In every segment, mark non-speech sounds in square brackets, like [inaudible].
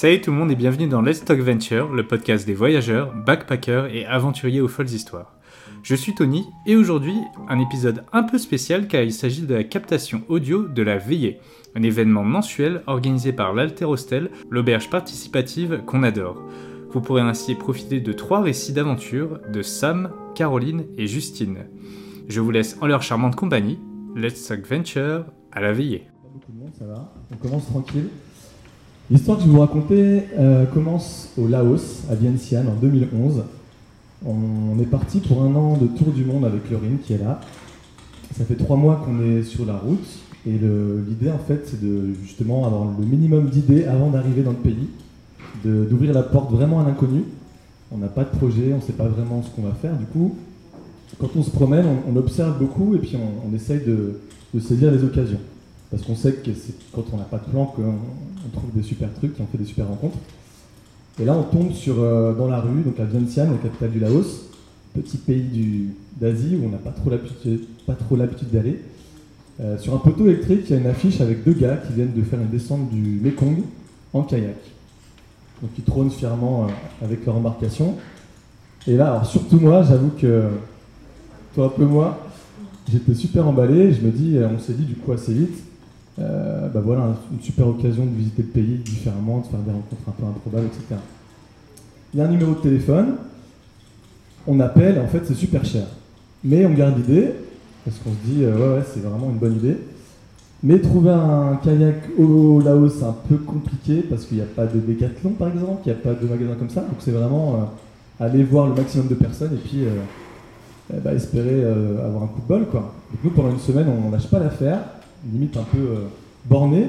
Salut tout le monde et bienvenue dans Let's Talk Venture, le podcast des voyageurs, backpackers et aventuriers aux folles histoires. Je suis Tony et aujourd'hui un épisode un peu spécial car il s'agit de la captation audio de la Veillée, un événement mensuel organisé par l'Alter Hostel, l'auberge participative qu'on adore. Vous pourrez ainsi profiter de trois récits d'aventure de Sam, Caroline et Justine. Je vous laisse en leur charmante compagnie. Let's Talk Venture à la veillée. Pas beaucoup de monde, ça va? On commence tranquille. L'histoire que je vais vous raconter euh, commence au Laos, à Vientiane, en 2011. On est parti pour un an de tour du monde avec Laurine qui est là. Ça fait trois mois qu'on est sur la route et l'idée en fait c'est de justement avoir le minimum d'idées avant d'arriver dans le pays, d'ouvrir la porte vraiment à l'inconnu. On n'a pas de projet, on ne sait pas vraiment ce qu'on va faire. Du coup, quand on se promène, on, observe beaucoup et puis on, essaye de saisir les occasions. Parce qu'on sait que c'est quand on n'a pas de plan qu'on on trouve des super trucs et on fait des super rencontres. Et là, on tombe sur, euh, dans la rue, donc à Vientiane, la capitale du Laos, petit pays d'Asie où on n'a pas trop l'habitude d'aller. Euh, sur un poteau électrique, il y a une affiche avec deux gars qui viennent de faire une descente du Mekong en kayak. Donc ils trônent fièrement euh, avec leur embarcation. Et là, alors surtout moi, j'avoue que, toi un peu moi, j'étais super emballé. Je me dis, on s'est dit du coup assez vite, euh, bah voilà, une super occasion de visiter le pays différemment, de faire des rencontres un peu improbables, etc. Il y a un numéro de téléphone, on appelle, en fait c'est super cher. Mais on garde l'idée, parce qu'on se dit, euh, ouais, ouais, c'est vraiment une bonne idée. Mais trouver un kayak au Laos, c'est un peu compliqué, parce qu'il n'y a pas de décathlon par exemple, il n'y a pas de magasin comme ça. Donc c'est vraiment euh, aller voir le maximum de personnes et puis ben, espérer avoir un coup de bol. Quoi. Donc nous, pendant une semaine, on lâche pas l'affaire, limite un peu euh, borné.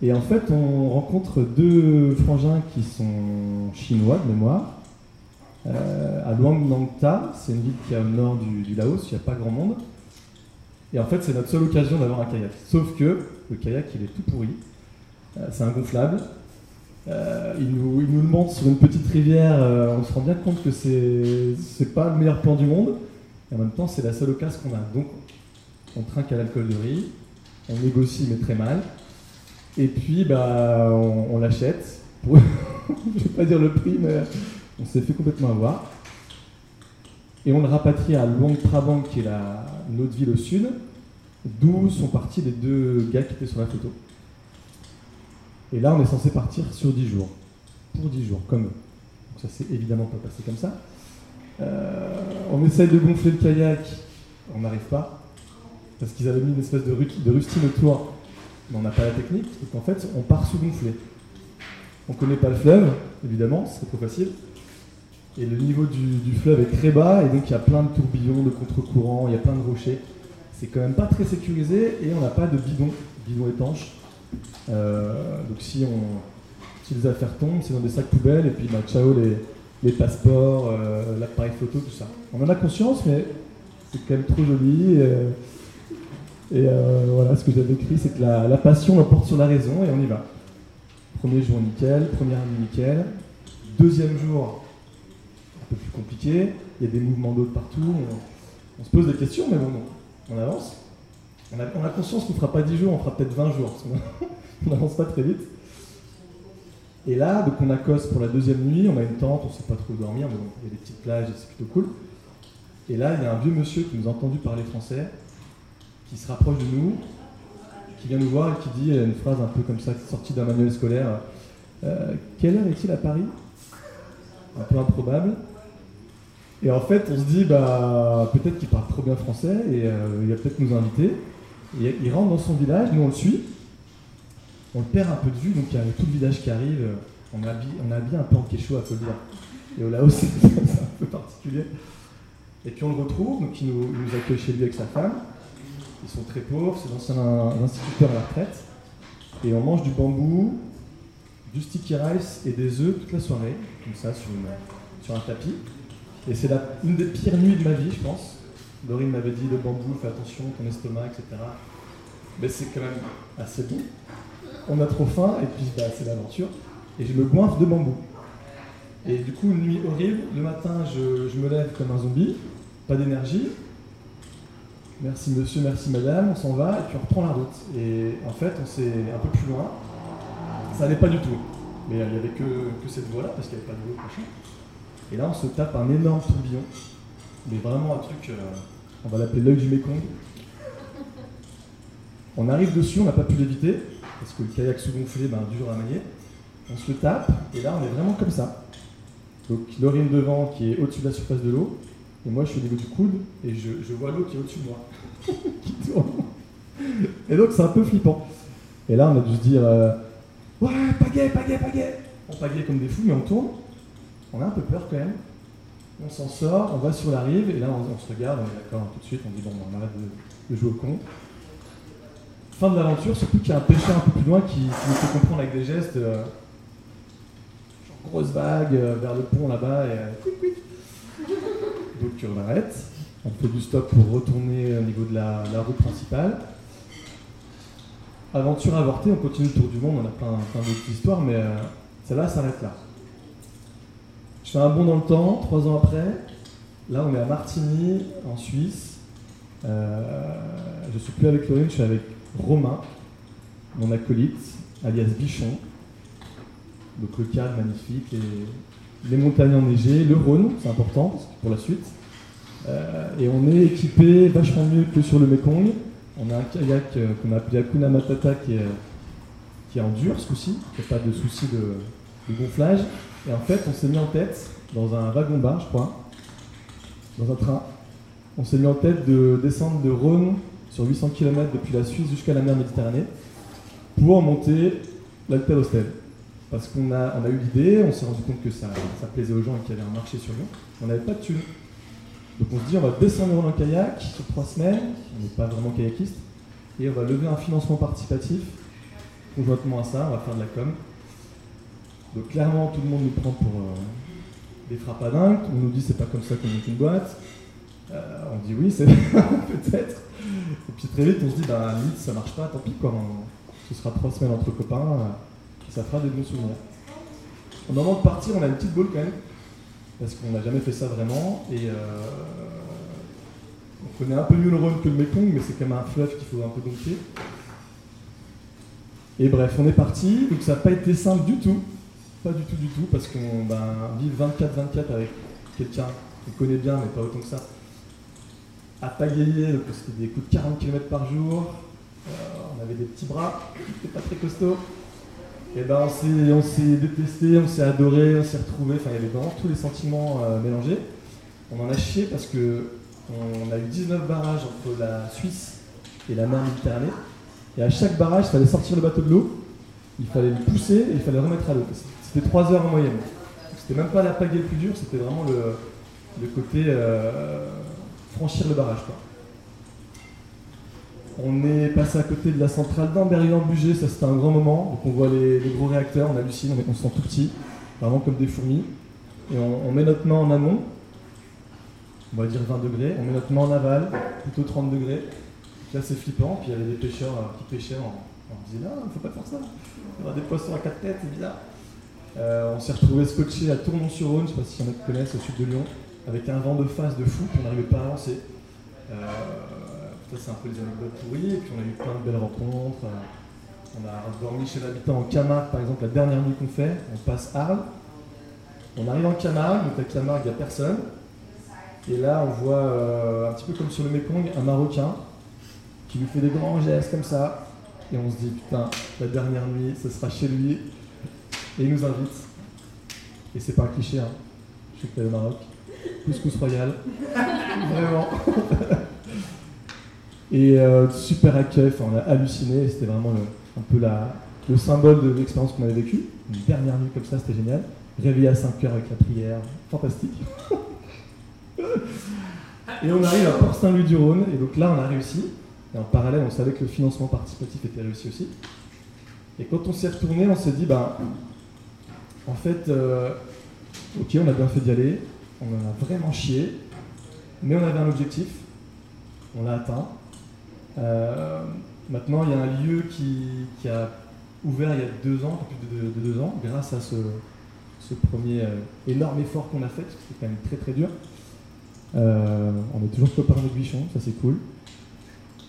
Et en fait, on rencontre deux frangins qui sont chinois de mémoire. Euh, à Luang Nang Ta, c'est une ville qui est au nord du, Laos, il n'y a pas grand monde. Et en fait, c'est notre seule occasion d'avoir un kayak. Sauf que le kayak, il est tout pourri. Euh, c'est un gonflable. Euh, il, nous, il nous le montre sur une petite rivière. on se rend bien compte que c'est pas le meilleur plan du monde. Et en même temps, c'est la seule occasion qu'on a. Donc, on trinque à l'alcool de riz. On négocie, mais très mal. Et puis, bah, on, l'achète. Pour- [laughs] Je vais pas dire le prix, mais on s'est fait complètement avoir. Et on le rapatrie à Luang Prabang, qui est la, ville au sud, d'où sont partis les deux gars qui étaient sur la photo. Et là, on est censé partir sur 10 jours. Pour 10 jours, comme eux. Donc ça s'est évidemment pas passé comme ça. Euh, on essaye de gonfler le kayak, on n'arrive pas. Parce qu'ils avaient mis une espèce de, ru- de rustine autour, mais on n'a pas la technique. Donc en fait, on part sous gonflé. On connaît pas le fleuve, évidemment, c'est trop facile. Et le niveau du, fleuve est très bas, et donc il y a plein de tourbillons, de contre-courants, il y a plein de rochers. C'est quand même pas très sécurisé, et on n'a pas de bidon, bidon étanche. Euh, donc si, on, les affaires tombent, c'est dans des sacs poubelles, et puis bah, ciao les, passeports, euh, l'appareil photo, tout ça. On en a conscience, mais c'est quand même trop joli. Et euh, voilà, ce que j'avais écrit, c'est que la, passion l'emporte sur la raison, et on y va. Premier jour nickel, première nuit nickel. Deuxième jour, un peu plus compliqué. Il y a des mouvements d'eau de partout. On, se pose des questions, mais bon, on avance. On a, on a conscience qu'on ne fera pas 10 jours, on fera peut-être 20 jours. [laughs] on n'avance pas très vite. Et là, donc on accoste pour la deuxième nuit. On a une tente, on ne sait pas trop dormir, mais bon, il y a des petites plages c'est plutôt cool. Et là, il y a un vieux monsieur qui nous a entendu parler français, qui se rapproche de nous, qui vient nous voir et qui dit une phrase un peu comme ça, sortie d'un manuel scolaire. Euh, quelle heure est-il à Paris? Un peu improbable. Et en fait, on se dit, bah, peut-être qu'il parle trop bien français et euh, il va peut-être nous inviter. Et il rentre dans son village, nous on le suit. On le perd un peu de vue, donc il y a tout le village qui arrive. On a habillé, on un peu en quechua, faut le dire. Et au Laos, [laughs] c'est un peu particulier. Et puis on le retrouve, donc il nous accueille chez lui avec sa femme. Ils sont très pauvres, c'est l'ancien instituteur à la retraite. Et on mange du bambou, du sticky rice et des œufs toute la soirée, comme ça, sur, un tapis. Et c'est une des pires nuits de ma vie, je pense. Dorine m'avait dit le bambou, fais attention, ton estomac, etc. Mais c'est quand même assez bon. On a trop faim, et puis bah, c'est l'aventure. Et je me goinfre de bambou. Et du coup, une nuit horrible. Le matin, je me lève comme un zombie, pas d'énergie. Merci monsieur, merci madame, on s'en va, et puis on reprend la route. Et en fait, on s'est un peu plus loin. Ça n'allait pas du tout. mais il n'y avait que, cette voie-là parce qu'il n'y avait pas de l'autre machin. Et là, on se tape un énorme tourbillon, mais vraiment un truc, euh, on va l'appeler l'œil du Mékong. On arrive dessus, on n'a pas pu l'éviter, parce que le kayak sous-gonflé, ben, dur à manier. On se le tape, et là, on est vraiment comme ça. Donc, l'orine devant qui est au-dessus de la surface de l'eau, et moi, je suis au niveau du coude, et je, vois l'eau qui est au-dessus de moi, [laughs] qui tourne. Et donc, c'est un peu flippant. Et là, on a dû se dire, euh, ouais, pagaie, pagaie, pagaie. On pagaie comme des fous, mais on tourne. On a un peu peur quand même. On s'en sort, on va sur la rive, et là, on, se regarde, on est d'accord tout de suite, on dit, bon, on arrête de, de jouer au con. Fin de l'aventure, surtout qu'il y a un pêcheur un peu plus loin qui, nous fait comprendre avec des gestes, euh, genre grosse vague euh, vers le pont là-bas, et. Donc on arrête, on fait du stop pour retourner au niveau de la, route principale. Aventure avortée, on continue le tour du monde, on a plein, plein d'autres histoires, mais euh, celle-là s'arrête là. Je fais un bond dans le temps, trois ans après. Là, on est à Martigny, en Suisse. Euh, je suis plus avec Laurine, je suis avec Romain, mon acolyte, alias Bichon. Donc le cadre magnifique, les, les montagnes enneigées, le Rhône, c'est important pour la suite. Euh, et on est équipé vachement mieux que sur le Mekong. On a un kayak euh, qu'on a appelé Akuna Matata qui est, qui en dur ce coup-ci, qui n'a pas de souci de, gonflage. Et en fait, on s'est mis en tête, dans un wagon-bar, je crois, dans un train, on s'est mis en tête de descendre de Rhône sur 800 km depuis la Suisse jusqu'à la mer Méditerranée pour monter Hostel. Parce qu'on a, eu l'idée, on s'est rendu compte que ça, plaisait aux gens et qu'il y avait un marché sur nous. On n'avait pas de thunes. Donc on se dit, on va descendre dans le kayak sur trois semaines, on n'est pas vraiment kayakiste, et on va lever un financement participatif. Conjointement à ça, on va faire de la com. Donc clairement, tout le monde nous prend pour euh, des frappadingues. On nous dit, c'est pas comme ça qu'on monte une boîte. Euh, on dit oui, c'est [laughs] peut-être. Et puis très vite, on se dit, bah limite, ça marche pas, tant pis, quoi. Ce sera trois semaines entre copains, ça fera des bons souvenirs. Au moment de partir, on a une petite boule quand même, parce qu'on n'a jamais fait ça vraiment, et euh, on connaît un peu mieux le Rhône que le Mekong, mais c'est quand même un fleuve qu'il faut un peu dompter. Et bref, on est parti, donc ça n'a pas été simple du tout, pas du tout du tout, parce qu'on ben, vit 24-24 avec quelqu'un qu'on connaît bien, mais pas autant que ça, à pagayer, donc c'était des coups de 40 km par jour, euh, on avait des petits bras, c'était pas très costaud. Et ben on s'est, détesté, on s'est adoré, on s'est retrouvé, enfin il y avait vraiment tous les sentiments euh, mélangés. On en a chié parce que on a eu 19 barrages entre la Suisse et la mer Méditerranée. Et à chaque barrage, il fallait sortir le bateau de l'eau, il fallait le pousser et il fallait remettre à l'eau. C'était 3 heures en moyenne. C'était même pas la pagaie le plus dur, c'était vraiment le, côté euh, franchir le barrage. On est passé à côté de la centrale d'Amberieu-en-Bugey, ça c'était un grand moment. Donc on voit les, gros réacteurs, on hallucine, on, on se sent tout petit, vraiment comme des fourmis. Et on, met notre main en amont, on va dire 20 degrés, on met notre main en aval, plutôt 30 degrés. Là c'est flippant, puis il y avait des pêcheurs euh, qui pêchaient, on, on disait non, il faut pas faire ça. Il y aura des poissons à quatre têtes, c'est bizarre. Euh, on s'est retrouvé scotché à Tournon-sur-Rhône, je sais pas s'il y en a qui connaissent, au sud de Lyon, avec un vent de face de fou, puis on n'arrivait pas à avancer. Euh, ça c'est un peu les anecdotes pourries, et puis on a eu plein de belles rencontres. Euh, On a dormi chez l'habitant en Camargue, par exemple, la dernière nuit qu'on fait, on passe Arles. On arrive en Camargue, donc à Camargue, il n'y a personne. Et là, on voit, euh, un petit peu comme sur le Mekong, un Marocain qui lui fait des grands gestes comme ça. Et on se dit, putain, la dernière nuit, ce sera chez lui. Et il nous invite. Et c'est pas un cliché, hein. je t'es au Maroc. Couscous royal. [laughs] Vraiment. [laughs] Et euh, super accueil, on a halluciné, c'était vraiment un peu le symbole de l'expérience qu'on avait vécue. Une dernière nuit comme ça, c'était génial. Réveillé à 5 heures avec la prière, fantastique. [laughs] et on arrive à Port-Saint-Louis-du-Rhône, et donc là on a réussi. Et en parallèle, on savait que le financement participatif était réussi aussi. Et quand on s'est retourné, on s'est dit, bah, en fait, euh, ok, on a bien fait d'y aller, on en a vraiment chié, mais on avait un objectif, on l'a atteint. Euh, maintenant, il y a un lieu qui, a ouvert il y a deux ans, plus de, de deux ans, grâce à ce, premier euh, énorme effort qu'on a fait, parce que c'était quand même très très dur. Euh, on est toujours copains avec Bichon, ça c'est cool.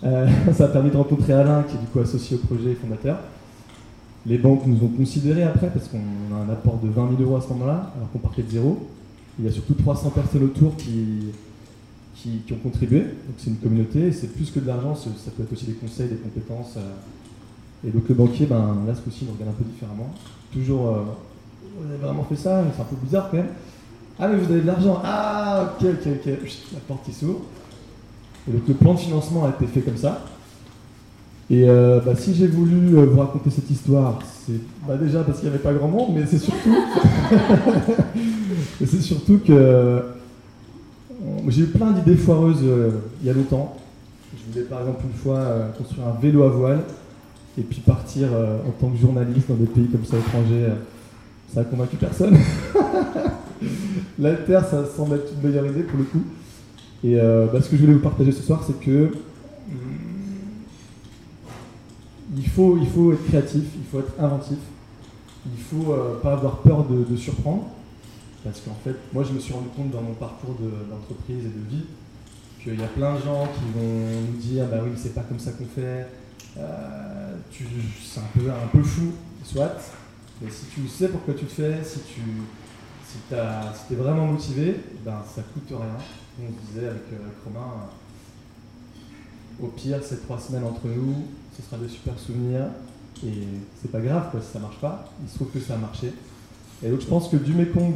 [laughs] Ça a permis de rencontrer Alain, qui est du coup associé au projet et fondateur. Les banques nous ont considérés après parce qu'on a un apport de 20 000 euros à ce moment-là, alors qu'on partait de zéro. Il y a surtout 300 personnes autour qui, qui, ont contribué. Donc c'est une communauté c'est plus que de l'argent, ça peut être aussi des conseils, des compétences. Euh. Et donc le banquier, ben, là ce coup-ci, regarde un peu différemment. Toujours, euh, vous avez vraiment fait ça, c'est un peu bizarre quand même. Ah mais vous avez de l'argent, ah ok, ok, ok, la porte qui s'ouvre. Et donc le plan de financement a été fait comme ça. Et euh, bah, si j'ai voulu euh, vous raconter cette histoire, c'est bah, déjà parce qu'il n'y avait pas grand monde, mais c'est surtout, [laughs] c'est surtout que j'ai eu plein d'idées foireuses il y a longtemps. Je voulais par exemple une fois construire un vélo à voile et puis partir en tant que journaliste dans des pays comme ça étrangers. ça a convaincu personne. [laughs] L'alter, ça semble être une meilleure idée pour le coup. Et bah, ce que je voulais vous partager ce soir, c'est que il faut, il faut être créatif, il faut être inventif, il faut euh, pas avoir peur de, surprendre. Parce qu'en fait, moi je me suis rendu compte dans mon parcours d'entreprise et de vie qu'il y a plein de gens qui vont nous dire bah oui, c'est pas comme ça qu'on fait, euh, c'est un peu, un peu fou, soit. Mais si tu sais pourquoi tu le fais, si tu si es vraiment motivé, ben ça coûte rien. On disait avec, euh, Romain, au pire, c'est trois semaines entre nous, ce sera des super souvenirs, et c'est pas grave quoi, si ça marche pas. Il se trouve que ça a marché. Et donc je pense que du Mekong,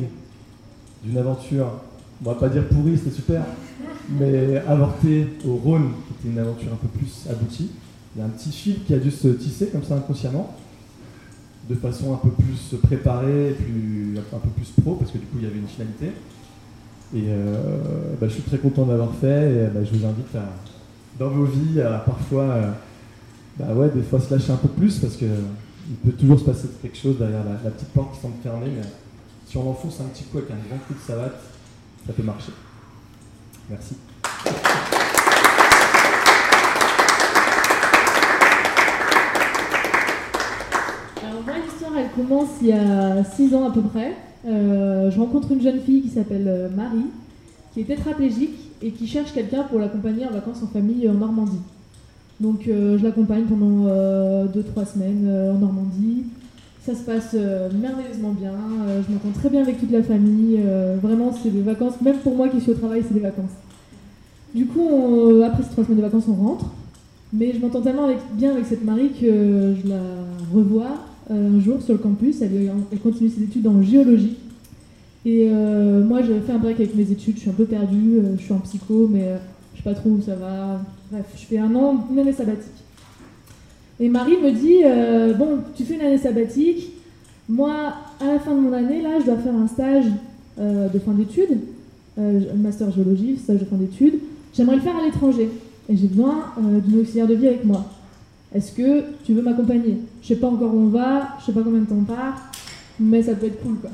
d'une aventure, on va pas dire pourrie, c'était super, mais avorté au Rhône, qui était une aventure un peu plus aboutie, il y a un petit fil qui a dû se tisser comme ça inconsciemment, de façon un peu plus préparée, un peu plus pro, parce que du coup il y avait une finalité. Et euh, bah, je suis très content d'avoir fait, et bah, je vous invite à, dans vos vies à parfois, euh, bah ouais, des fois se lâcher un peu plus parce que il peut toujours se passer quelque chose derrière la, petite porte qui semble fermée, si on enfonce un petit coup avec un grand coup de savate, ça peut marcher. Merci. Alors moi l'histoire elle commence il y a 6 ans à peu près. Euh, je rencontre une jeune fille qui s'appelle euh, Marie, qui est tétraplégique et qui cherche quelqu'un pour l'accompagner en vacances en famille en Normandie. Donc euh, je l'accompagne pendant 2-3 euh, semaines en Normandie. Ça se passe merveilleusement bien, je m'entends très bien avec toute la famille. vraiment, c'est des vacances, même pour moi qui suis au travail, c'est des vacances. Du coup, après ces 3 semaines de vacances, on rentre. Mais je m'entends tellement bien avec cette Marie que je la revois un jour sur le campus. Elle, continue ses études en géologie. Et euh, moi, j'ai fait un break avec mes études, je suis un peu perdue, euh, je suis en psycho, mais euh, je sais pas trop où ça va. Bref, je fais un an, une année sabbatique. Et Marie me dit Bon, tu fais une année sabbatique, moi, à la fin de mon année, là, je dois faire un stage de fin d'études, master géologie, stage de fin d'études. J'aimerais le faire à l'étranger et j'ai besoin d'une auxiliaire de vie avec moi. Est-ce que tu veux m'accompagner? Je sais pas encore où on va, je sais pas combien de temps on part, mais ça peut être cool quoi.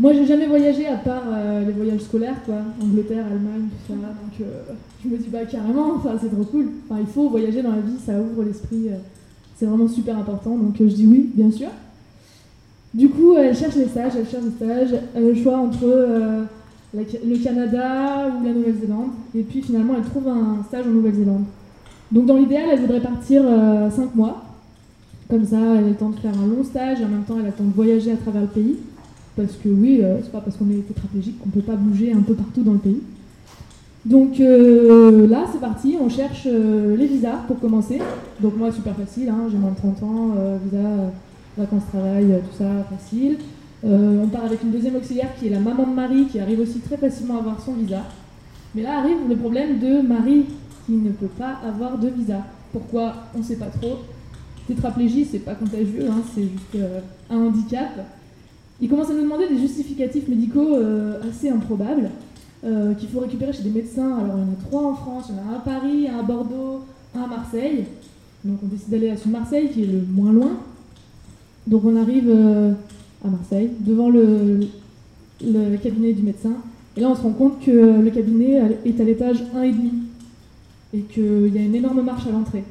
Moi, j'ai jamais voyagé à part euh, les voyages scolaires, quoi. Angleterre, Allemagne, tout ça. Donc, euh, je me dis, bah, carrément, enfin, c'est trop cool. Enfin, il faut voyager dans la vie, ça ouvre l'esprit. Euh, c'est vraiment super important. Donc, je dis oui, bien sûr. Du coup, elle cherche les stages, elle cherche les stages. Elle a le choix entre le Canada ou la Nouvelle-Zélande. Et puis, finalement, elle trouve un stage en Nouvelle-Zélande. Donc, dans l'idéal, elle voudrait partir 5 mois. Comme ça, elle a le temps de faire un long stage et en même temps, elle a le temps de voyager à travers le pays. Parce que oui, euh, c'est pas parce qu'on est tétraplégique qu'on peut pas bouger un peu partout dans le pays. Donc euh, là, c'est parti, on cherche euh, les visas pour commencer. Donc moi, super facile, hein, j'ai moins de 30 ans, visa, vacances, travail, tout ça, facile. on part avec une deuxième auxiliaire qui est la maman de Marie, qui arrive aussi très facilement à avoir son visa. Mais là arrive le problème de Marie, qui ne peut pas avoir de visa. Pourquoi? On ne sait pas trop. Tétraplégie, c'est pas contagieux, hein, c'est juste un handicap. Il commence à nous demander des justificatifs médicaux euh, assez improbables euh, qu'il faut récupérer chez des médecins. Alors il y en a trois en France, il y en a un à Paris, un à Bordeaux, un à Marseille. Donc on décide d'aller à Marseille, qui est le moins loin. Donc on arrive euh, à Marseille, devant le, le, cabinet du médecin. Et là on se rend compte que le cabinet est à l'étage 1,5 et qu'il y a une énorme marche à l'entrée.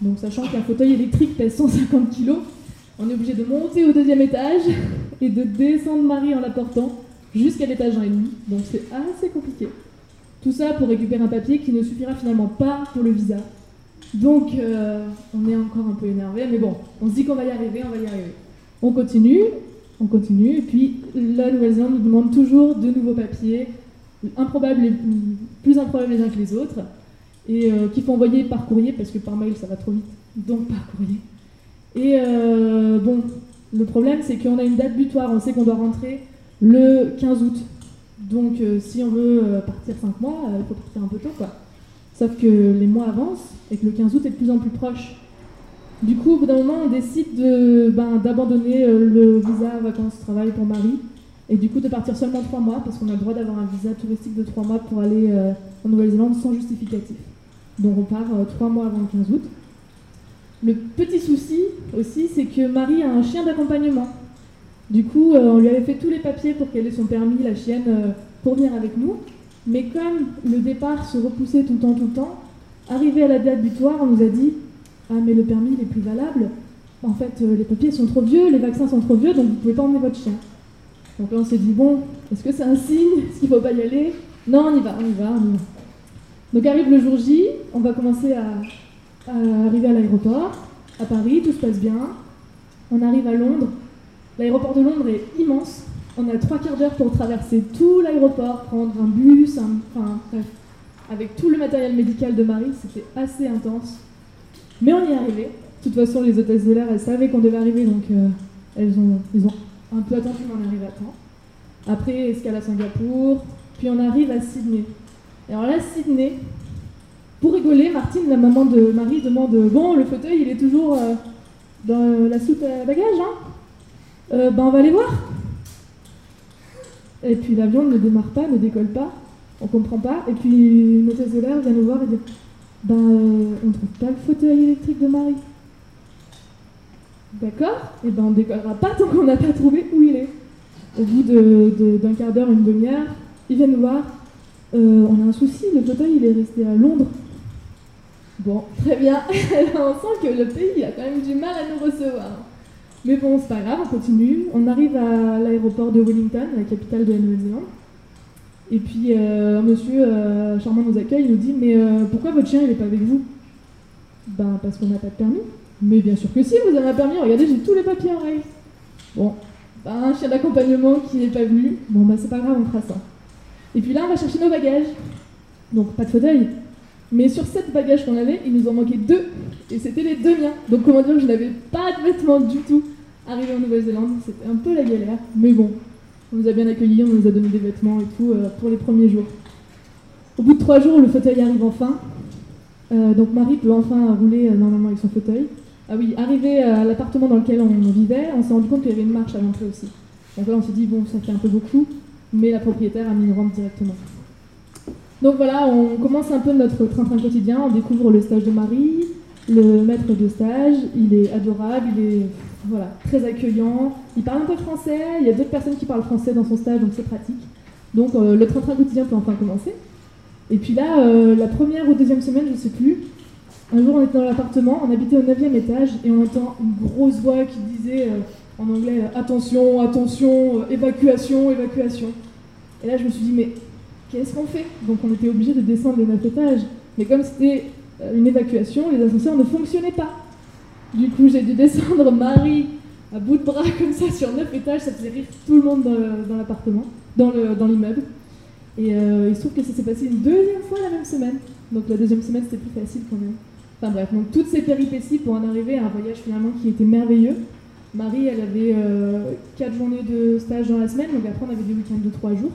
Donc sachant qu'un fauteuil électrique pèse 150 kg, on est obligé de monter au deuxième étage et de descendre Marie en la portant jusqu'à l'étage 1,5. Donc c'est assez compliqué. Tout ça pour récupérer un papier qui ne suffira finalement pas pour le visa. Donc, euh, on est encore un peu énervé, mais bon, on se dit qu'on va y arriver, on va y arriver. On continue, on continue, et puis la Nouvelle-Zélande nous demande toujours de nouveaux papiers, improbables et- plus improbables les uns que les autres, et euh, qu'il faut envoyer par courrier, parce que par mail ça va trop vite, donc par courrier. Et euh, bon, le problème c'est qu'on a une date butoir, on sait qu'on doit rentrer le 15 août. Donc euh, si on veut euh, partir 5 mois, euh, il faut partir un peu tôt quoi. Sauf que les mois avancent et que le 15 août est de plus en plus proche. Du coup, au bout d'un moment, on décide de, ben, d'abandonner euh, le visa vacances-travail pour Marie et du coup de partir seulement 3 mois parce qu'on a le droit d'avoir un visa touristique de 3 mois pour aller euh, en Nouvelle-Zélande sans justificatif. Donc on part 3 mois avant le 15 août. Le petit souci aussi, c'est que Marie a un chien d'accompagnement. Du coup, euh, on lui avait fait tous les papiers pour qu'elle ait son permis, la chienne, euh, pour venir avec nous. Mais comme le départ se repoussait tout le temps, tout le temps, arrivé à la date butoir, on nous a dit Ah, mais le permis n'est plus valable. En fait, euh, les papiers sont trop vieux, les vaccins sont trop vieux, donc vous pouvez pas emmener votre chien. Donc là, on s'est dit Bon, est-ce que c'est un signe? Est-ce qu'il faut pas y aller? Non, on y va, on y va, on y va. Donc arrive le jour J, on va commencer à, à arriver à l'aéroport, à Paris, tout se passe bien. On arrive à Londres. L'aéroport de Londres est immense. On a trois quarts d'heure pour traverser tout l'aéroport, prendre un bus, enfin bref, avec tout le matériel médical de Marie, c'était assez intense. Mais on y est arrivé. De toute façon, les hôtesses de l'air, elles savaient qu'on devait arriver, donc euh, elles ont, ils ont un peu attendu, mais on est arrivé à temps. Après, escale à Singapour, puis on arrive à Sydney. Et alors là, Sydney, pour rigoler, Martine, la maman de Marie, demande Bon, le fauteuil, il est toujours euh, dans la soute à bagages, hein Euh, Ben, on va aller voir. Et puis l'avion ne démarre pas, ne décolle pas, on comprend pas. Et puis une hôtesse vient nous voir et dit Ben, euh, on ne trouve pas le fauteuil électrique de Marie. D'accord Et ben, on ne décollera pas tant qu'on n'a pas trouvé où il est. Au bout d'un quart d'heure, une demi-heure, ils viennent nous voir. Euh, on a un souci, le fauteuil il est resté à Londres. Bon, très bien. [laughs] on sent que le pays a quand même du mal à nous recevoir. Mais bon, c'est pas grave, on continue. On arrive à l'aéroport de Wellington, la capitale de la Nouvelle-Zélande. Et puis euh, monsieur euh, nous accueille, il nous dit Mais euh, pourquoi votre chien il est pas avec vous? Ben parce qu'on n'a pas de permis. Mais bien sûr que si, vous avez un permis, regardez, j'ai tous les papiers en règle. Bon, ben, un chien d'accompagnement qui n'est pas venu, bon bah c'est pas grave, on fera ça. Et puis là, on va chercher nos bagages. Donc pas de fauteuil. Mais sur sept bagages qu'on avait, il nous en manquait deux. Et c'était les deux miens. Donc comment dire je n'avais pas de vêtements du tout. Arrivé en Nouvelle-Zélande, c'était un peu la galère. Mais bon, on nous a bien accueillis, on nous a donné des vêtements et tout euh, pour les premiers jours. Au bout de trois jours, le fauteuil arrive enfin. Euh, donc Marie peut enfin rouler euh, normalement avec son fauteuil. Ah oui, arrivé à l'appartement dans lequel on vivait, on s'est rendu compte qu'il y avait une marche à l'entrée aussi. Donc là, on s'est dit, bon, ça fait un peu beaucoup, mais la propriétaire a mis une rampe directement. Donc voilà, on commence un peu notre train-train quotidien, on découvre le stage de Marie, le maître de stage, il est adorable, il est voilà, très accueillant, il parle un peu français, il y a d'autres personnes qui parlent français dans son stage, donc c'est pratique. Donc euh, le train-train quotidien peut enfin commencer. Et puis là, euh, la première ou deuxième semaine, je sais plus, un jour on était dans l'appartement, on habitait au 9 étage et on entend une grosse voix qui disait euh, en anglais attention, attention, évacuation, évacuation. Et là je me suis dit mais qu'est-ce qu'on fait Donc on était obligé de descendre les 9 étages. Mais comme c'était euh, une évacuation, les ascenseurs ne fonctionnaient pas. Du coup j'ai dû descendre [laughs] Marie à bout de bras comme ça sur 9 étages, ça faisait rire tout le monde dans, l'appartement, dans le- dans l'immeuble. Et euh, il se trouve que ça s'est passé une deuxième fois la même semaine. Donc la deuxième semaine c'était plus facile quand même. Enfin bref, donc toutes ces péripéties pour en arriver à un voyage finalement qui était merveilleux. Marie, elle avait 4 journées de stage dans la semaine, donc après on avait des week-ends de 3 jours.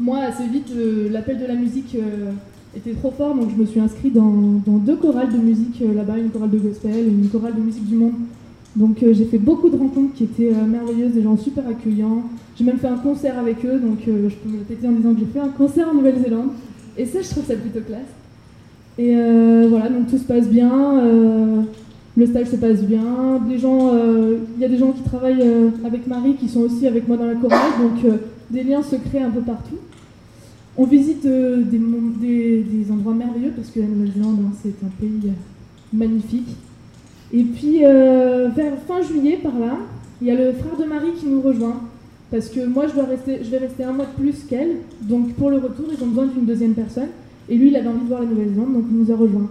Moi, assez vite, l'appel de la musique euh, était trop fort, donc je me suis inscrite dans, deux chorales de musique euh, là-bas, une chorale de gospel et une chorale de musique du monde. Donc euh, j'ai fait beaucoup de rencontres qui étaient merveilleuses, des gens super accueillants. J'ai même fait un concert avec eux, donc je peux me péter en disant que j'ai fait un concert en Nouvelle-Zélande. Et ça, je trouve ça plutôt classe. Et voilà, donc tout se passe bien, le stage se passe bien. Euh, il y a des gens qui travaillent euh, avec Marie qui sont aussi avec moi dans la chorale, donc euh, des liens se créent un peu partout. On visite des, endroits merveilleux parce que la Nouvelle-Zélande, hein, c'est un pays magnifique. Et puis vers fin juillet, par là, il y a le frère de Marie qui nous rejoint. Parce que moi, je, dois rester, je vais rester un mois de plus qu'elle. Donc pour le retour, ils ont besoin d'une deuxième personne. Et lui, il avait envie de voir la Nouvelle-Zélande, donc il nous a rejoints.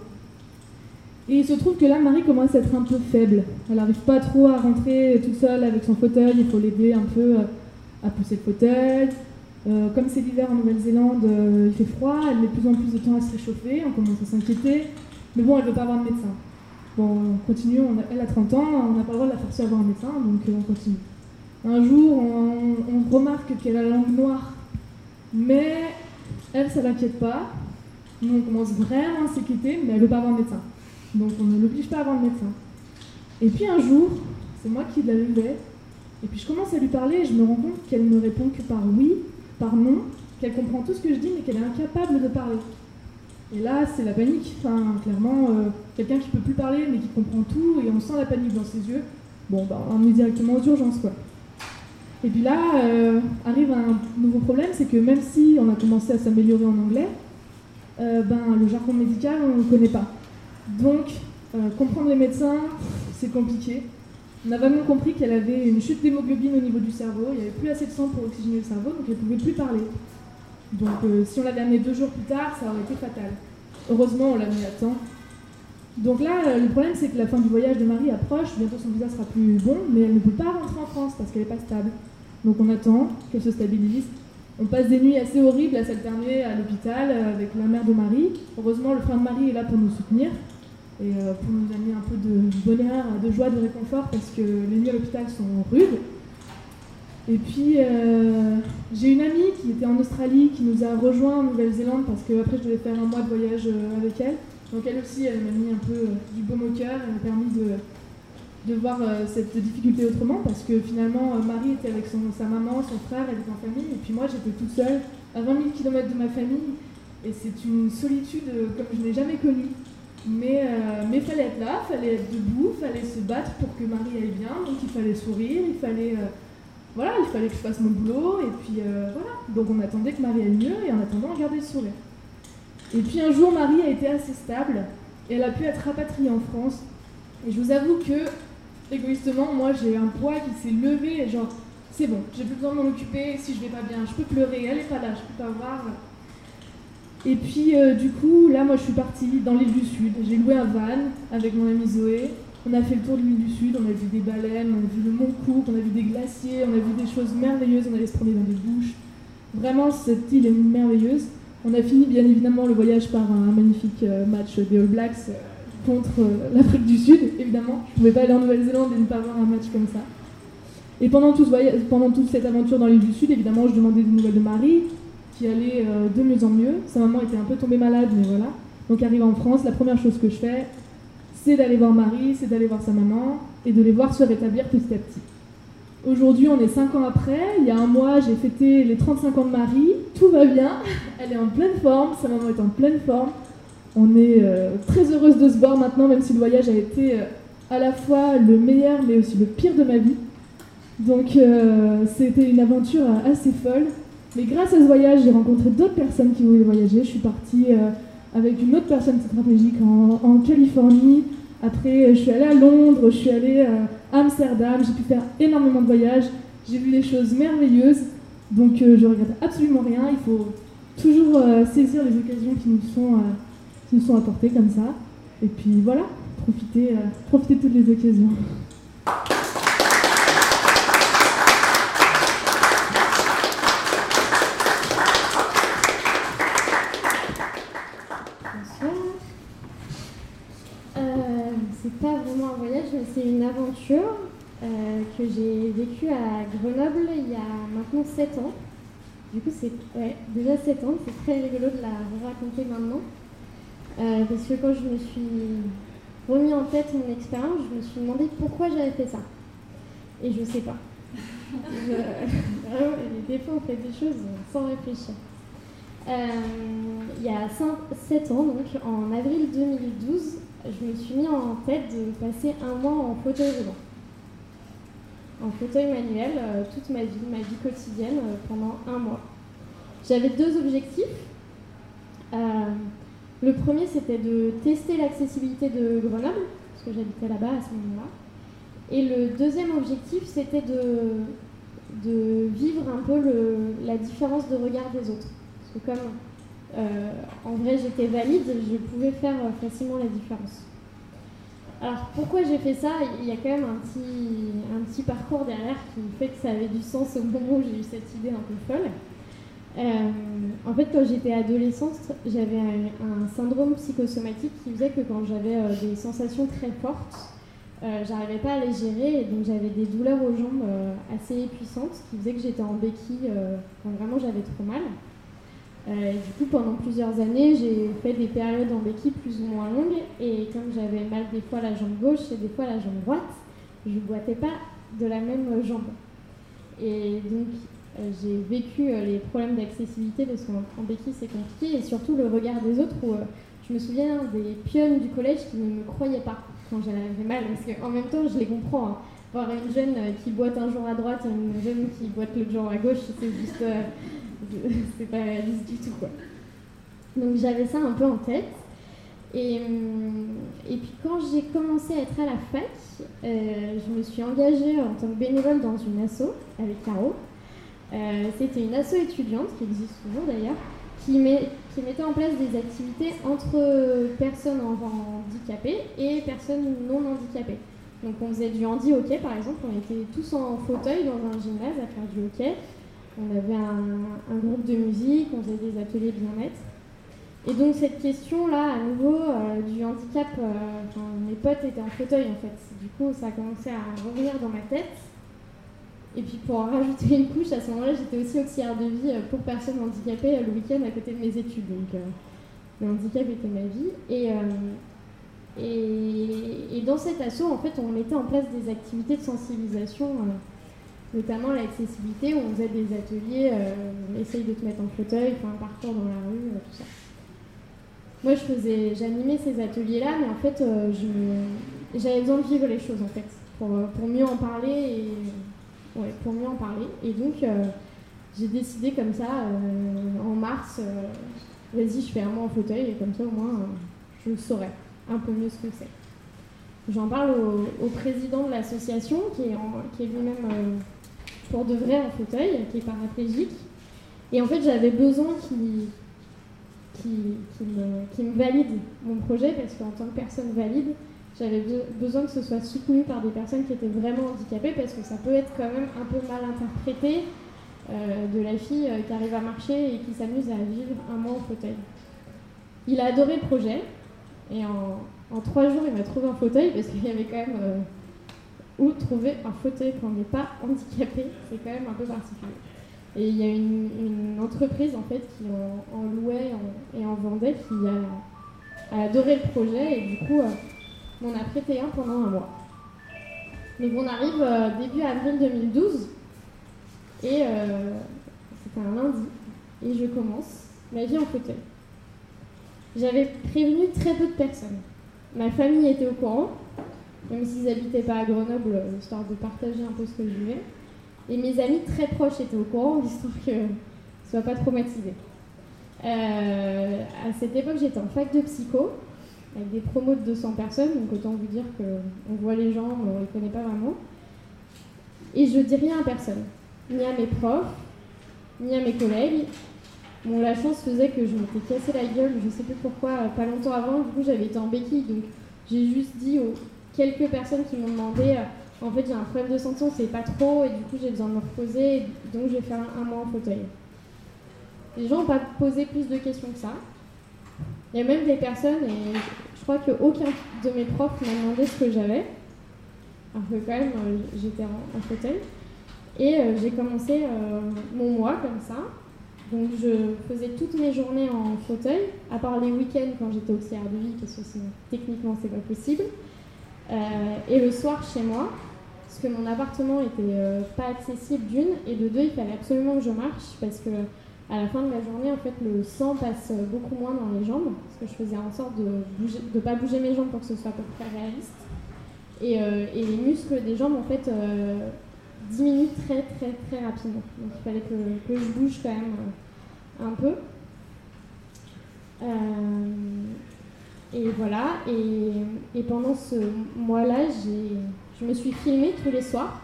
Et il se trouve que là, Marie commence à être un peu faible. Elle n'arrive pas trop à rentrer toute seule avec son fauteuil. Il faut l'aider un peu à pousser le fauteuil. Euh, comme c'est l'hiver en Nouvelle-Zélande, euh, il fait froid, elle met de plus en plus de temps à se réchauffer, on commence à s'inquiéter. Mais bon, elle ne veut pas avoir de médecin. Bon, on continue, elle a 30 ans, on n'a pas le droit de la faire avoir un médecin, donc on continue. Un jour, on, remarque qu'elle a la langue noire, mais elle, ça l'inquiète pas. Nous, on commence vraiment à s'inquiéter, mais elle ne veut pas avoir de médecin. Donc on ne l'oblige pas avoir de médecin. Et puis un jour, c'est moi qui la levais, et puis je commence à lui parler et je me rends compte qu'elle ne répond que par oui, par non, qu'elle comprend tout ce que je dis, mais qu'elle est incapable de parler. Et là, c'est la panique. Enfin, clairement, euh, quelqu'un qui peut plus parler, mais qui comprend tout, et on sent la panique dans ses yeux. Bon, bah, on est directement aux urgences, quoi. Et puis là, euh, arrive un nouveau problème, c'est que même si on a commencé à s'améliorer en anglais, euh, ben, le jargon médical, on ne le connaît pas. Donc, comprendre les médecins, c'est compliqué. On a vraiment compris qu'elle avait une chute d'hémoglobine au niveau du cerveau, il n'y avait plus assez de sang pour oxygéner le cerveau, donc elle ne pouvait plus parler. Donc euh, si on l'avait amenée deux jours plus tard, ça aurait été fatal. Heureusement, on l'a mis à temps. Donc là, euh, le problème, c'est que la fin du voyage de Marie approche, bientôt son visa sera plus bon, mais elle ne peut pas rentrer en France parce qu'elle n'est pas stable. Donc on attend qu'elle se stabilise. On passe des nuits assez horribles à s'alterner à l'hôpital euh, avec la mère de Marie. Heureusement, le frère de Marie est là pour nous soutenir et euh, pour nous amener un peu de bonheur, de joie, de réconfort, parce que les nuits à l'hôpital sont rudes. Et puis, euh, j'ai une amie qui était en Australie, qui nous a rejoint en Nouvelle-Zélande, parce qu'après, je devais faire un mois de voyage euh, avec elle. Donc, elle aussi, elle m'a mis un peu du baume au cœur, elle m'a permis de, voir cette difficulté autrement, parce que finalement, Marie était avec sa maman, son frère, elle était en famille, et puis moi, j'étais toute seule à 20 000 km de ma famille, et c'est une solitude comme je n'ai jamais connue. Mais il euh, fallait être là, fallait être debout, fallait se battre pour que Marie aille bien, donc il fallait sourire, il fallait euh, voilà, il fallait que je fasse mon boulot, et puis euh, voilà. Donc on attendait que Marie aille mieux, et en attendant on gardait le sourire. Et puis un jour Marie a été assez stable, et elle a pu être rapatriée en France. Et je vous avoue que, égoïstement, moi j'ai un poids qui s'est levé, genre, c'est bon, j'ai plus besoin de m'en occuper, si je vais pas bien, je peux pleurer, elle est pas là, je peux pas voir. Et puis, euh, du coup, là, moi, je suis partie dans l'île du Sud. J'ai loué un van avec mon amie Zoé. On a fait le tour de l'île du Sud, on a vu des baleines, on a vu le Mont Cook, on a vu des glaciers, on a vu des choses merveilleuses, on allait se promener dans des bouches. Vraiment, cette île est merveilleuse. On a fini, bien évidemment, le voyage par un magnifique euh, match des All Blacks euh, contre [laughs] l'Afrique du Sud, évidemment. Je ne pouvais pas aller en Nouvelle-Zélande et ne pas voir un match comme ça. Et pendant, tout ce voyage, pendant toute cette aventure dans l'île du Sud, évidemment, je demandais des nouvelles de Marie, qui allait euh, de mieux en mieux. Sa maman était un peu tombée malade, mais voilà. Donc arrivé en France, la première chose que je fais, c'est d'aller voir Marie, c'est d'aller voir sa maman et de les voir se rétablir petit à petit. Aujourd'hui, on est 5 ans après. Il y a un mois, j'ai fêté les 35 ans de Marie. Tout va bien. [laughs] Elle est en pleine forme. Sa maman est en pleine forme. On est euh, très heureuse de se voir maintenant, même si le voyage a été euh, à la fois le meilleur, mais aussi le pire de ma vie. Donc, c'était une aventure assez folle. Mais grâce à ce voyage, j'ai rencontré d'autres personnes qui voulaient voyager. Je suis partie euh, avec une autre personne stratégique en, en, Californie. Après, je suis allée à Londres, je suis allée euh, à Amsterdam. J'ai pu faire énormément de voyages. J'ai vu des choses merveilleuses. Donc, euh, je regrette absolument rien. Il faut toujours saisir les occasions qui nous sont, qui nous sont apportées comme ça. Et puis voilà, profiter, profiter de toutes les occasions. C'est une aventure euh, que j'ai vécue à Grenoble il y a maintenant 7 ans. Du coup, c'est déjà 7 ans, c'est très rigolo de la raconter maintenant. Euh, parce que quand je me suis remis en tête mon expérience, je me suis demandé pourquoi j'avais fait ça. Et je ne sais pas. des fois, on fait des choses sans réfléchir. Euh, il y a 7 ans, donc en avril 2012, je me suis mis en tête de passer un mois en fauteuil roulant. En fauteuil manuel, euh, toute ma vie, ma vie quotidienne, euh, pendant un mois. J'avais deux objectifs. Euh, le premier, c'était de tester l'accessibilité de Grenoble, parce que j'habitais là-bas à ce moment-là. Et le deuxième objectif, c'était de, de vivre un peu la différence de regard des autres. Parce que comme euh, en vrai, j'étais valide, je pouvais faire euh, facilement la différence. Alors pourquoi j'ai fait ça? Il y a quand même un petit, un petit parcours derrière qui fait que ça avait du sens au moment où j'ai eu cette idée un peu folle. Euh, en fait, quand j'étais adolescente, j'avais un, syndrome psychosomatique qui faisait que quand j'avais des sensations très fortes, j'arrivais pas à les gérer et donc j'avais des douleurs aux jambes assez puissantes qui faisaient que j'étais en béquille quand vraiment j'avais trop mal. Du coup, pendant plusieurs années, j'ai fait des périodes en béquille plus ou moins longues et comme j'avais mal des fois la jambe gauche et des fois la jambe droite, je boitais pas de la même jambe. Et donc, euh, j'ai vécu euh, les problèmes d'accessibilité parce qu'en béquille c'est compliqué et surtout le regard des autres où euh, je me souviens des pionnes du collège qui ne me croyaient pas quand j'avais mal parce qu'en même temps je les comprends. Hein. Voir une jeune qui boite un jour à droite et une jeune qui boite l'autre jour à gauche, c'est juste. [laughs] c'est pas réaliste du tout quoi. Donc j'avais ça un peu en tête. Et, et puis quand j'ai commencé à être à la fac, je me suis engagée en tant que bénévole dans une asso avec Caro. Euh, c'était une asso étudiante, qui existe toujours d'ailleurs, qui, mettait en place des activités entre personnes handicapées et personnes non handicapées. Donc on faisait du handi hockey par exemple, on était tous en fauteuil dans un gymnase à faire du hockey. On avait un, groupe de musique, on faisait des ateliers bien-être. Et donc cette question-là, à nouveau, euh, du handicap, euh, mes potes étaient en fauteuil en fait. Du coup, ça a commencé à revenir dans ma tête. Et puis pour en rajouter une couche, à ce moment-là, j'étais aussi auxiliaire de vie euh, pour personnes handicapées le week-end à côté de mes études. Donc le handicap était ma vie. Et, et, dans cet assaut, en fait, on mettait en place des activités de sensibilisation, notamment l'accessibilité, où on faisait des ateliers, on essaye de te mettre en fauteuil, un parcours dans la rue, tout ça. Moi, je faisais, j'animais ces ateliers-là, mais en fait, j'avais besoin de vivre les choses, en fait, pour, mieux en parler et pour mieux en parler. Et donc, euh, j'ai décidé comme ça, euh, en mars, euh, vas-y, je fais un mois en fauteuil, et comme ça, au moins, je saurai un peu mieux ce que c'est. J'en parle au, président de l'association, qui est, lui-même pour de vrai en fauteuil, qui est paraplégique. Et en fait, j'avais besoin qu'il qui, qui, me, valide mon projet, parce qu'en tant que personne valide, j'avais besoin que ce soit soutenu par des personnes qui étaient vraiment handicapées parce que ça peut être quand même un peu mal interprété euh, de la fille euh, qui arrive à marcher et qui s'amuse à vivre un mois en fauteuil. Il a adoré le projet et en, trois jours il m'a trouvé un fauteuil parce qu'il y avait quand même euh, où trouver un fauteuil quand on n'est pas handicapé, c'est quand même un peu particulier. Et il y a une, entreprise en fait qui en, louait et en vendait qui a, adoré le projet et du coup on a prêté un pendant un mois. Donc on arrive euh, début avril 2012 et euh, c'était un lundi et je commence ma vie en fauteuil. J'avais prévenu très peu de personnes. Ma famille était au courant, même s'ils n'habitaient pas à Grenoble, euh, histoire de partager un peu ce que je vivais. Et mes amis très proches étaient au courant, [laughs] histoire je ne sois pas traumatisée. à cette époque, j'étais en fac de psycho avec des promos de 200 personnes, donc autant vous dire qu'on voit les gens, on ne les connaît pas vraiment. Et je dis rien à personne, ni à mes profs, ni à mes collègues. Bon, la chance faisait que je m'étais cassé la gueule, je ne sais plus pourquoi, pas longtemps avant, du coup j'avais été en béquille, donc j'ai juste dit aux quelques personnes qui m'ont demandé, euh, en fait j'ai un problème de santé, on ne sait pas trop, et du coup j'ai besoin de me reposer, donc je vais faire un, mois en fauteuil. Les gens n'ont pas posé plus de questions que ça. Il y a même des personnes, et je crois qu'aucun de mes profs m'a demandé ce que j'avais, alors que quand même euh, j'étais en, fauteuil. Et euh, j'ai commencé euh, mon mois comme ça. Donc je faisais toutes mes journées en fauteuil, à part les week-ends quand j'étais auxiliaire de vie, parce que techniquement c'est pas possible. et le soir chez moi, parce que mon appartement était pas accessible d'une, et de deux, il fallait absolument que je marche, parce que à la fin de la journée, en fait, le sang passe beaucoup moins dans les jambes, parce que je faisais en sorte de ne pas bouger mes jambes pour que ce soit à peu près réaliste. Et, euh, et les muscles des jambes, en fait, euh, diminuent très, très, très rapidement. Donc il fallait que, que je bouge quand même euh, un peu. et voilà. Et, pendant ce mois-là, je me suis filmée tous les soirs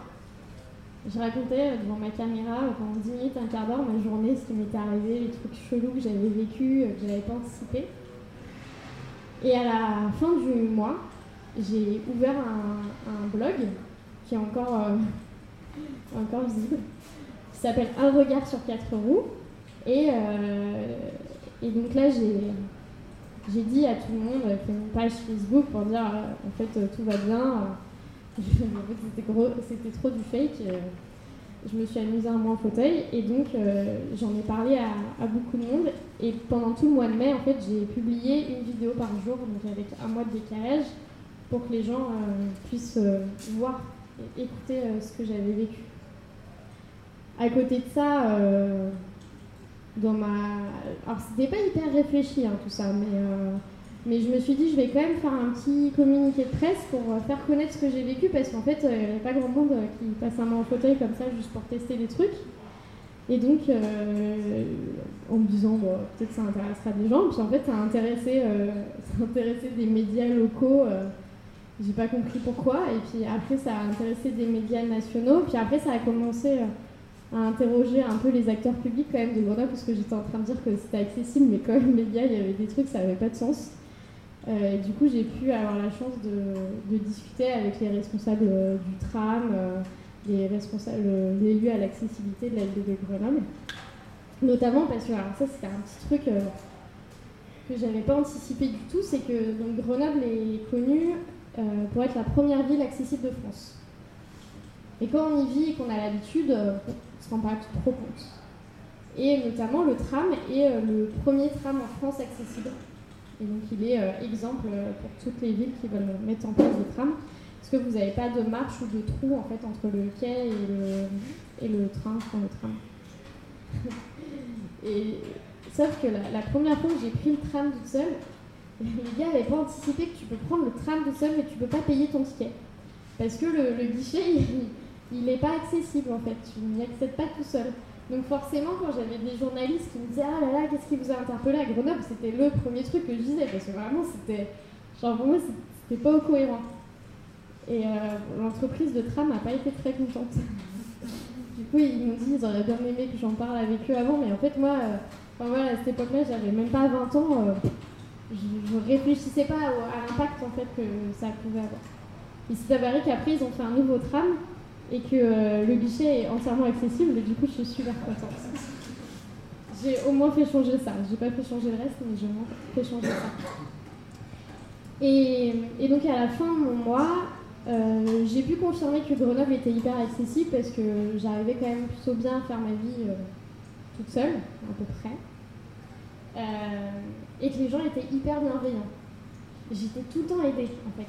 je racontais devant ma caméra pendant 10 minutes, un quart d'heure, ma journée, ce qui m'était arrivé, les trucs chelous que j'avais vécu, que je n'avais pas anticipé. Et à la fin du mois, j'ai ouvert un, blog qui est encore, euh, encore visible, qui s'appelle Un regard sur quatre roues. Et, euh, et donc là, j'ai dit à tout le monde, fait une page Facebook pour dire en fait tout va bien. [laughs] c'était trop du fake je me suis amusée un mois en fauteuil et donc euh, j'en ai parlé à, beaucoup de monde. Et pendant tout le mois de mai, en fait, j'ai publié une vidéo par jour, donc avec un mois de décalage, pour que les gens euh, puissent euh, voir écouter ce que j'avais vécu. À côté de ça, dans ma. Alors, c'était pas hyper réfléchi hein, tout ça, mais mais je me suis dit, je vais quand même faire un petit communiqué de presse pour euh, faire connaître ce que j'ai vécu parce qu'en fait, il n'y avait pas grand monde euh, qui passe un mois en fauteuil comme ça juste pour tester des trucs. Et donc, euh, en me disant, peut-être ça intéressera des gens. Puis en fait, ça a intéressé, [laughs] ça a intéressé des médias locaux. J'ai pas compris pourquoi. Et puis après, ça a intéressé des médias nationaux. Puis après, ça a commencé à interroger un peu les acteurs publics quand même de Grenoble parce que j'étais en train de dire que c'était accessible, mais quand même, médias, il y avait des trucs, ça n'avait pas de sens. Euh, du coup, j'ai pu avoir la chance de, discuter avec les responsables euh, du tram, euh, les responsables, les élus à l'accessibilité de la de Grenoble. Notamment parce que, alors ça, c'était un petit truc que j'avais pas anticipé du tout, c'est que donc, Grenoble est connue pour être la première ville accessible de France. Et quand on y vit et qu'on a l'habitude, on ne se rend pas trop compte. Et notamment, le tram est le premier tram en France accessible. Et donc il est euh, exemple euh, pour toutes les villes qui veulent mettre en place des trams. Parce que vous n'avez pas de marche ou de trou en fait entre le quai et le, le train, le tram. [laughs] sauf que la, première fois que j'ai pris le tram toute seule, les gars n'avaient pas anticipé que tu peux prendre le tram tout seul mais tu peux pas payer ton ticket. Parce que le, guichet, [laughs] il n'est pas accessible en fait, tu n'y accèdes pas tout seul. Donc forcément, quand j'avais des journalistes qui me disaient Ah là là, qu'est-ce qui vous a interpellé à Grenoble C'était le premier truc que je disais, parce que vraiment, c'était. Genre pour moi, c'était pas cohérent. Et euh, l'entreprise de tram n'a pas été très contente. [laughs] du coup, ils m'ont dit ils auraient bien aimé que j'en parle avec eux avant, mais en fait, moi, euh, enfin, voilà, à cette époque-là, j'avais même pas 20 ans. Euh, je, ne réfléchissais pas à l'impact en fait que ça pouvait avoir. Il s'est avéré qu'après, ils ont fait un nouveau tram et que euh, le guichet est entièrement accessible et du coup je suis super contente. J'ai au moins fait changer ça. J'ai pas fait changer le reste, mais j'ai au moins fait changer ça. Et, donc à la fin de mon mois, euh, j'ai pu confirmer que Grenoble était hyper accessible parce que j'arrivais quand même plutôt bien à faire ma vie euh, toute seule, à peu près. Et que les gens étaient hyper bienveillants. J'étais tout le temps aidée en fait.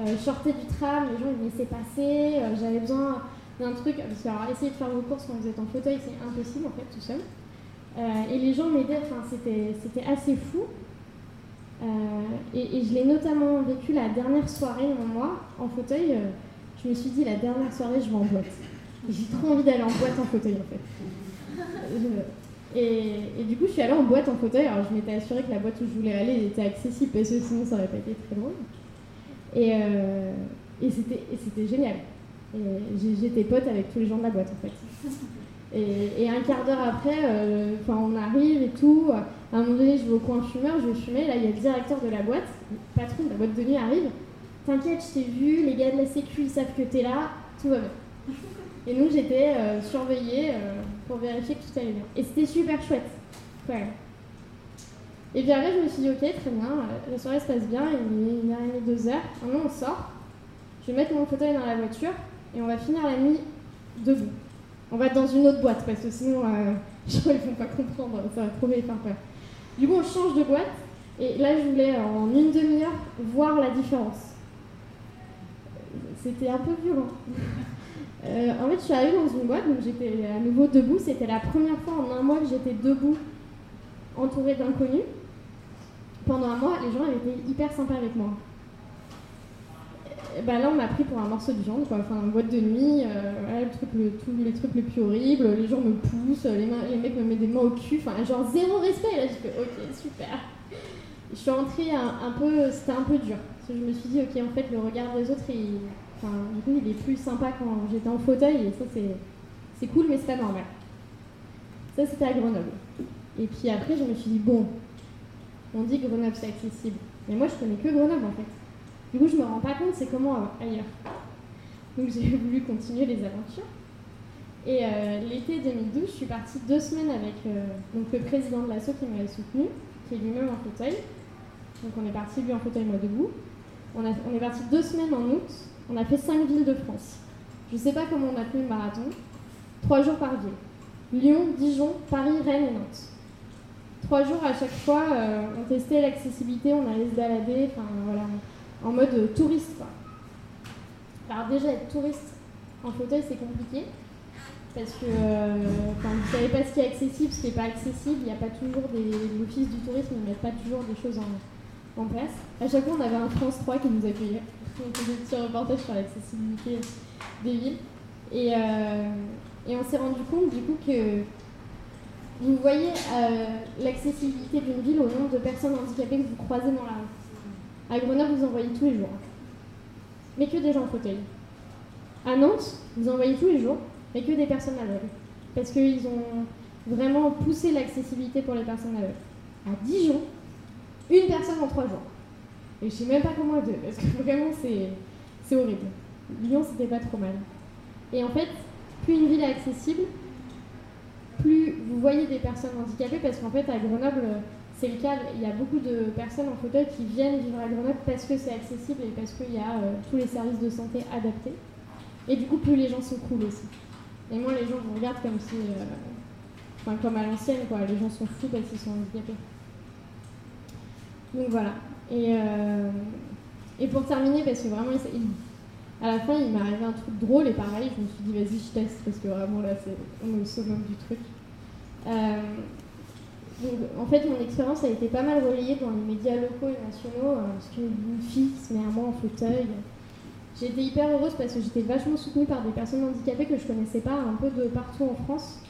Euh, je sortais du tram, les gens me laissaient passer, euh, j'avais besoin d'un truc, parce que alors, essayer de faire vos courses quand vous êtes en fauteuil, c'est impossible en fait tout seul. Euh, et les gens m'aidaient, enfin, c'était assez fou. Et, je l'ai notamment vécu la dernière soirée mois en fauteuil. je me suis dit, la dernière soirée, je vais en boîte. J'ai trop envie d'aller en boîte en fauteuil en fait. Et, du coup, je suis allée en boîte en fauteuil. Alors, je m'étais assurée que la boîte où je voulais aller était accessible parce que sinon, ça aurait pas été très loin. Et, euh, c'était génial. J'étais pote avec tous les gens de la boîte en fait. Et, un quart d'heure après, euh, on arrive et tout. À un moment donné, je vais au coin fumeur, je vais fumer. Là, il y a le directeur de la boîte, le patron de la boîte de nuit arrive. T'inquiète, je t'ai vu, les gars de la sécu, ils savent que t'es là, tout va bien. Et nous, j'étais euh, surveillée pour vérifier que tout allait bien. Et c'était super chouette. Et puis après, je me suis dit, ok, très bien, euh, la soirée se passe bien, il est une heure et demie, deux heures. Maintenant, on sort. Je vais mettre mon fauteuil dans la voiture et on va finir la nuit debout. On va dans une autre boîte parce que sinon, euh, [laughs] je crois vont pas comprendre, ça va trop faire peur. Du coup, on change de boîte et là, je voulais en une demi-heure voir la différence. C'était un peu violent. [laughs] Euh, en fait, je suis arrivée dans une boîte, donc j'étais à nouveau debout. C'était la première fois en un mois que j'étais debout, entourée d'inconnus pendant un mois, les gens étaient hyper sympas avec moi. bah là, on m'a pris pour un morceau de viande, quoi. Enfin, une boîte de nuit, euh, tous les trucs les plus horribles, les gens me poussent, les, mecs me mettent des mains au cul, enfin, genre zéro respect. là, j'ai fait, ok, super. Je suis entrée un, peu, c'était un peu dur. Je me suis dit, ok, en fait, le regard des autres, il, enfin, du coup, il est plus sympa quand j'étais en fauteuil, et ça, c'est cool, mais c'est pas normal. Ça, c'était à Grenoble. Et puis après, je me suis dit, bon, on dit Grenoble c'est accessible. Mais moi je connais que Grenoble en fait. Du coup, je me rends pas compte c'est comment ailleurs. Donc [laughs] j'ai voulu continuer les aventures. Et euh, l'été 2012, je suis partie deux semaines avec euh, donc le président de l'assaut qui m'avait soutenu, qui est lui-même en fauteuil. Donc on est parti lui en fauteuil, moi debout. On, on est parti deux semaines en août. On a fait cinq villes de France. Je sais pas comment on a fait le marathon. Trois jours par ville. Lyon, Dijon, Paris, Rennes et Nantes. Trois jours à chaque fois, euh, on testait l'accessibilité, on allait se balader, en mode touriste. Alors déjà être touriste en fauteuil c'est compliqué parce que euh, vous ne savez pas ce qui est accessible, ce qui n'est pas accessible, il n'y a pas toujours des l'office du tourisme ne mettent pas toujours des choses en, place. À chaque fois on avait un France 3 qui nous accueillait. On faisait des petits reportages sur l'accessibilité des villes. Et, euh, et on s'est rendu compte du coup que vous voyez euh, l'accessibilité d'une ville au nombre de personnes handicapées que vous croisez dans la rue. À Grenoble, vous en voyez tous les jours. Mais que des gens en fauteuil. À Nantes, vous en voyez tous les jours, mais que des personnes aveugles. Parce qu'ils ont vraiment poussé l'accessibilité pour les personnes aveugles. À Dijon, une personne en trois jours. Et je sais même pas comment deux, parce que [laughs] vraiment c'est horrible. Lyon, c'était pas trop mal. Et en fait, plus une ville est accessible, plus vous voyez des personnes handicapées, parce qu'en fait, à Grenoble, c'est le cas, il y a beaucoup de personnes en fauteuil qui viennent vivre à Grenoble parce que c'est accessible et parce qu'il y a euh, tous les services de santé adaptés. Et du coup, plus les gens sont cool aussi. Et moi, les gens vous regardent comme si. Euh, enfin, comme à l'ancienne, quoi. Les gens sont fous parce qu'ils sont handicapés. Donc voilà. Et, euh, et pour terminer, parce que vraiment, à la fin, il m'est arrivé un truc drôle et pareil, je me suis dit, vas-y, je teste parce que vraiment là, c'est, au summum du truc. Euh, donc, en fait, mon expérience a été pas mal relayée dans les médias locaux et nationaux, euh, parce qu'une fille qui se met à moi en fauteuil. J'ai été hyper heureuse parce que j'étais vachement soutenue par des personnes handicapées que je connaissais pas un peu de partout en France.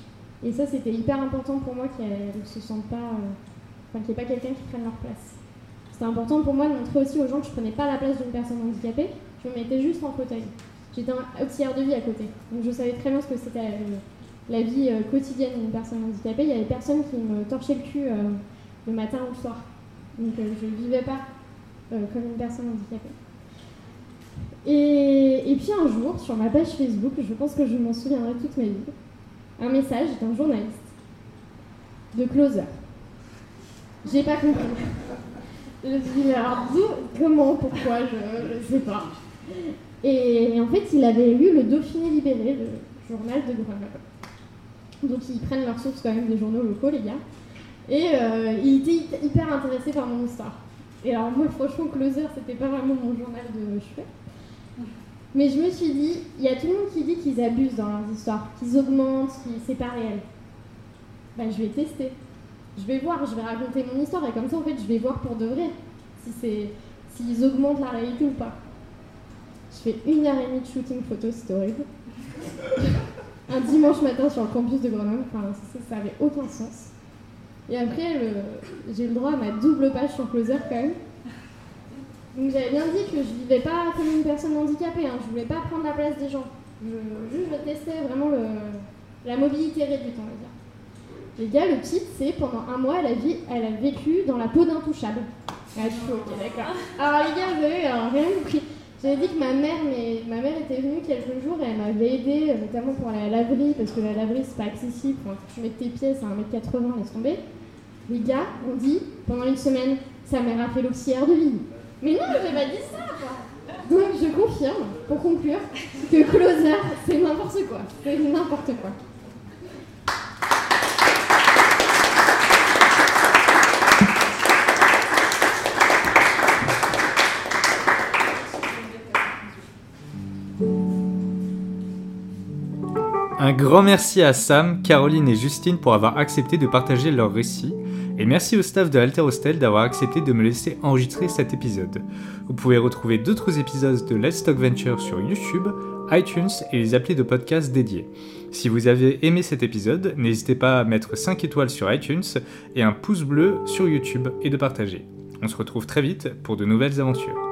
Et ça, c'était hyper important pour moi qu'elles ne se sentent pas. enfin, qu'il n'y ait pas quelqu'un qui prenne leur place. C'était important pour moi de montrer aussi aux gens que je prenais pas la place d'une personne handicapée, je me mettais juste en fauteuil. J'étais un auxiliaire de vie à côté. Donc je savais très bien ce que c'était la, vie euh, quotidienne d'une personne handicapée. Il y avait personne qui me torchait le cul euh, le matin ou le soir. Donc euh, je ne vivais pas comme une personne handicapée. Et, et, puis un jour, sur ma page Facebook, je pense que je m'en souviendrai toute ma vie, un message d'un journaliste de Closer. J'ai pas compris. Je me suis dit, alors d'où, comment, pourquoi, je ne sais pas. Et, en fait, il avait lu le Dauphiné libéré, le journal de Grenoble. Donc ils prennent leurs sources quand même des journaux locaux, les gars. Et euh, il était hyper intéressé par mon histoire. Et alors moi, franchement, Closer, c'était pas vraiment mon journal de chevet. Mais je me suis dit, il y a tout le monde qui dit qu'ils abusent dans leurs histoires, qu'ils augmentent, que c'est pas réel. Ben, je vais tester je vais voir, je vais raconter mon histoire et comme ça en fait je vais voir pour de vrai si c'est s'ils augmentent la réalité ou pas. Je fais une heure et demie de shooting photo, c'était horrible. [laughs] un dimanche matin sur le campus de Grenoble, enfin ça, ça avait aucun sens. Et après j'ai le droit à ma double page sur Closer quand même. Donc j'avais bien dit que je vivais pas comme une personne handicapée, hein. je voulais pas prendre la place des gens. Je, juste je testais vraiment la mobilité réduite on va dire. Les gars, le titre, c'est pendant un mois, elle a, elle a vécu dans la peau d'intouchable. Ah, ok, d'accord. Alors, les gars, vous avez rien compris. J'avais dit que ma mère, mais ma mère était venue quelques jours et elle m'avait aidé, euh, notamment pour la laverie, parce que la laverie, c'est pas accessible. Quand tu mets tes pièces à 1m80, laisse tomber. Les gars, on dit, pendant une semaine, sa mère a fait l'auxiliaire de vie. Mais non, j'ai pas dit ça, quoi. Donc, je confirme, pour conclure, que Closer, c'est n'importe quoi. C'est n'importe quoi. Un grand merci à Sam, Caroline et Justine pour avoir accepté de partager leur récit, et merci au staff de Alter Hostel d'avoir accepté de me laisser enregistrer cet épisode. Vous pouvez retrouver d'autres épisodes de Let's Talk Venture sur YouTube, iTunes et les applis de podcast dédiés. Si vous avez aimé cet épisode, n'hésitez pas à mettre 5 étoiles sur iTunes et un pouce bleu sur YouTube et de partager. On se retrouve très vite pour de nouvelles aventures.